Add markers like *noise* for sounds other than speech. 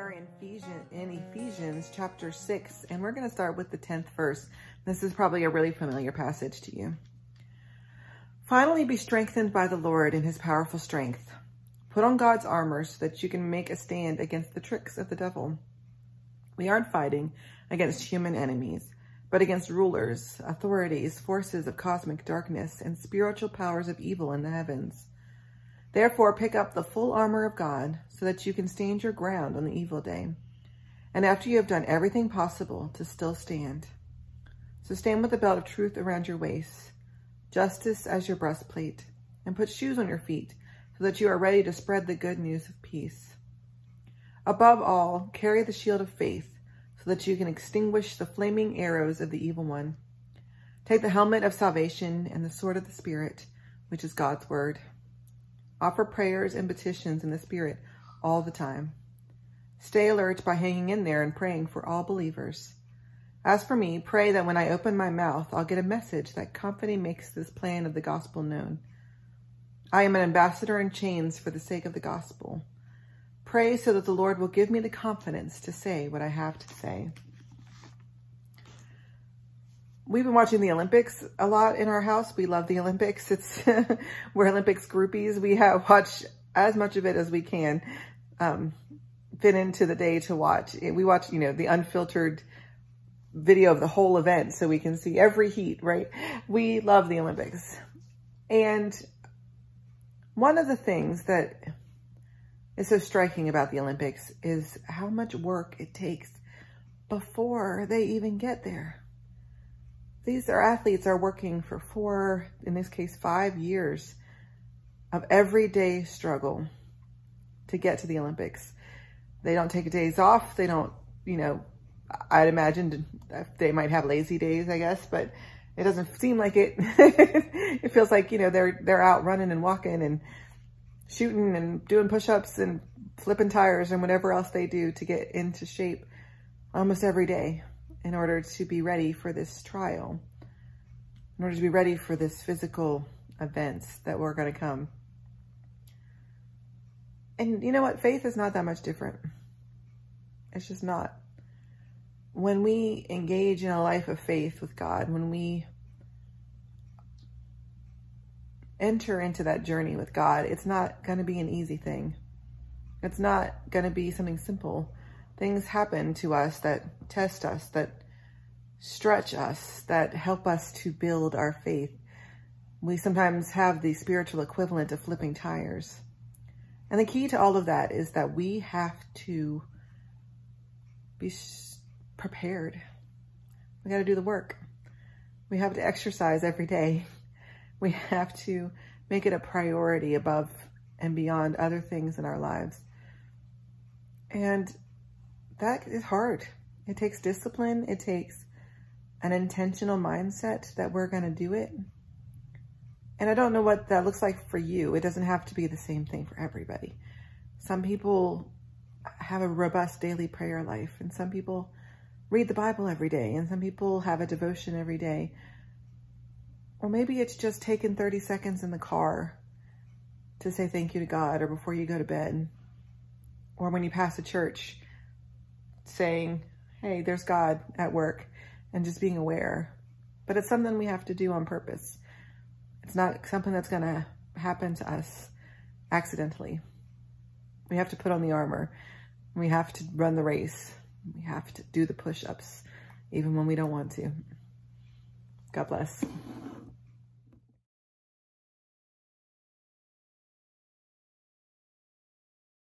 Romans chapter 6, and we're going to start with the 10th verse. This is probably a really familiar passage to you. Finally, be strengthened by the Lord in his powerful strength. Put on God's armor so that you can make a stand against the tricks of the devil. We aren't fighting against human enemies, but against rulers, authorities, forces of cosmic darkness, and spiritual powers of evil in the heavens. Therefore, pick up the full armor of God so that you can stand your ground on the evil day. And after you have done everything possible to still stand. So stand with the belt of truth around your waist, justice as your breastplate, and put shoes on your feet so that you are ready to spread the good news of peace. Above all, carry the shield of faith so that you can extinguish the flaming arrows of the evil one. Take the helmet of salvation and the sword of the Spirit, which is God's word. Offer prayers and petitions in the Spirit all the time. Stay alert by hanging in there and praying for all believers. As for me, pray that when I open my mouth, I'll get a message that confidently makes this plan of the gospel known. I am an ambassador in chains for the sake of the gospel. Pray so that the Lord will give me the confidence to say what I have to say. We've been watching the Olympics a lot in our house. We love the Olympics. It's *laughs* we're Olympics groupies. We have watched as much of it as we can um, fit into the day to watch. We watch, you know, the unfiltered video of the whole event so we can see every heat, right? We love the Olympics. And one of the things that is so striking about the Olympics is how much work it takes before they even get there. These are athletes are working for four, in this case, five years of everyday struggle to get to the Olympics. They don't take days off. They don't, you know, I'd imagine they might have lazy days, I guess, but it doesn't seem like it. *laughs* it feels like, you know, they're, they're out running and walking and shooting and doing push-ups and flipping tires and whatever else they do to get into shape almost every day in order to be ready for this trial, in order to be ready for this physical events that were going to come. And you know what? Faith is not that much different. It's just not. When we engage in a life of faith with God, when we enter into that journey with God, it's not going to be an easy thing. It's not going to be something simple. Things happen to us that test us, that stretch us, that help us to build our faith. We sometimes have the spiritual equivalent of flipping tires. And the key to all of that is that we have to be prepared. We got to do the work. We have to exercise every day. *laughs* We have to make it a priority above and beyond other things in our lives. And that is hard. It takes discipline. It takes an intentional mindset that we're going to do it. And I don't know what that looks like for you. It doesn't have to be the same thing for everybody. Some people have a robust daily prayer life, and some people read the Bible every day, and some people have a devotion every day. Or maybe it's just taking 30 seconds in the car to say thank you to God or before you go to bed. Or when you pass a church saying, hey, there's God at work and just being aware. But it's something we have to do on purpose. It's not something that's going to happen to us accidentally. We have to put on the armor. We have to run the race. We have to do the push-ups even when we don't want to. God bless.